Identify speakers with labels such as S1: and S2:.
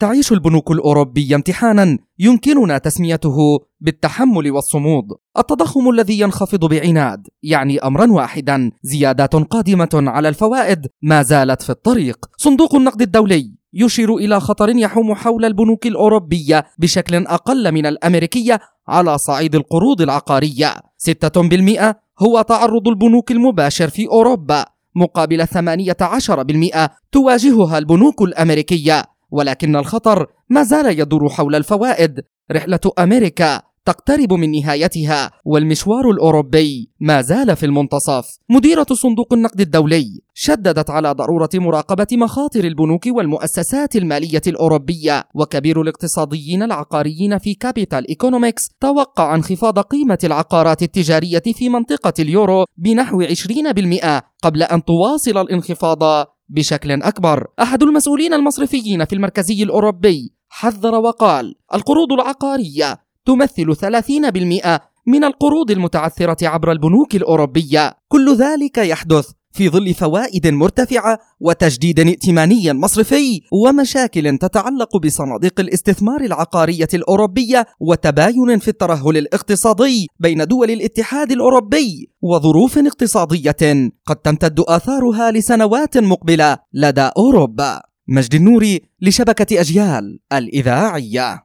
S1: تعيش البنوك الأوروبية امتحانا يمكننا تسميته بالتحمل والصمود. التضخم الذي ينخفض بعناد يعني أمرا واحدا زيادات قادمة على الفوائد ما زالت في الطريق. صندوق النقد الدولي يشير إلى خطر يحوم حول البنوك الأوروبية بشكل أقل من الأمريكية على صعيد القروض العقارية. 6% هو تعرض البنوك المباشر في أوروبا مقابل 18% تواجهها البنوك الأمريكية. ولكن الخطر ما زال يدور حول الفوائد. رحلة أمريكا تقترب من نهايتها والمشوار الأوروبي ما زال في المنتصف. مديرة صندوق النقد الدولي شددت على ضرورة مراقبة مخاطر البنوك والمؤسسات المالية الأوروبية وكبير الاقتصاديين العقاريين في كابيتال إيكونومكس توقع انخفاض قيمة العقارات التجارية في منطقة اليورو بنحو 20% قبل أن تواصل الانخفاض. بشكل أكبر أحد المسؤولين المصرفيين في المركزي الأوروبي حذر وقال القروض العقارية تمثل 30% من القروض المتعثرة عبر البنوك الأوروبية. كل ذلك يحدث في ظل فوائد مرتفعة وتجديد ائتماني مصرفي ومشاكل تتعلق بصناديق الاستثمار العقارية الأوروبية وتباين في الترهل الاقتصادي بين دول الاتحاد الأوروبي وظروف اقتصادية قد تمتد آثارها لسنوات مقبلة لدى أوروبا. مجد النوري لشبكة أجيال الإذاعية.